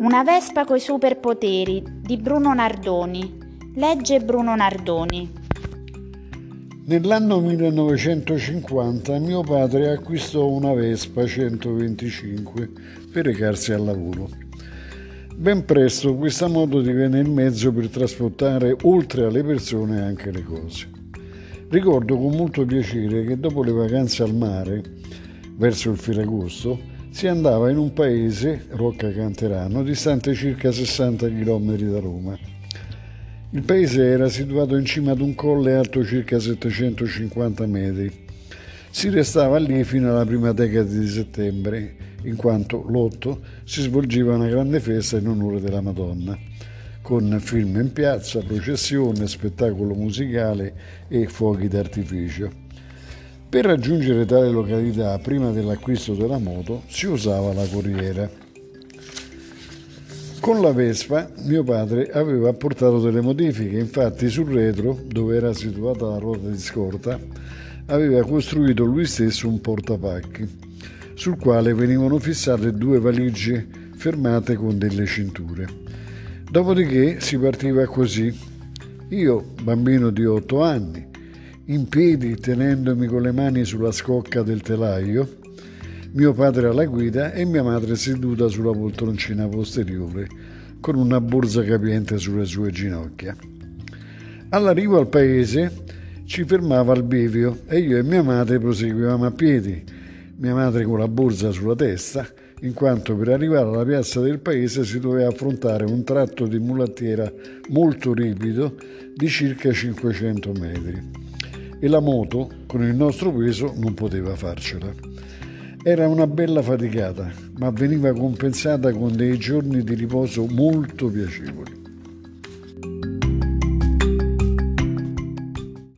Una Vespa coi superpoteri di Bruno Nardoni. Legge Bruno Nardoni. Nell'anno 1950 mio padre acquistò una Vespa 125 per recarsi al lavoro. Ben presto questa moto divenne il mezzo per trasportare oltre alle persone anche le cose. Ricordo con molto piacere che dopo le vacanze al mare, verso il Ferragosto, si andava in un paese, Rocca Canterano, distante circa 60 km da Roma. Il paese era situato in cima ad un colle alto circa 750 metri. Si restava lì fino alla prima decada di settembre, in quanto l'8 si svolgeva una grande festa in onore della Madonna con film in piazza, processione, spettacolo musicale e fuochi d'artificio. Per raggiungere tale località, prima dell'acquisto della moto, si usava la corriera. Con la Vespa mio padre aveva apportato delle modifiche, infatti sul retro, dove era situata la ruota di scorta, aveva costruito lui stesso un portapacchi, sul quale venivano fissate due valigie fermate con delle cinture. Dopodiché si partiva così. Io, bambino di otto anni, in piedi tenendomi con le mani sulla scocca del telaio, mio padre alla guida e mia madre seduta sulla poltroncina posteriore con una borsa capiente sulle sue ginocchia. All'arrivo al paese ci fermava al bivio e io e mia madre proseguivamo a piedi, mia madre con la borsa sulla testa in quanto per arrivare alla piazza del paese si doveva affrontare un tratto di mulattiera molto ripido di circa 500 metri e la moto con il nostro peso non poteva farcela. Era una bella faticata, ma veniva compensata con dei giorni di riposo molto piacevoli.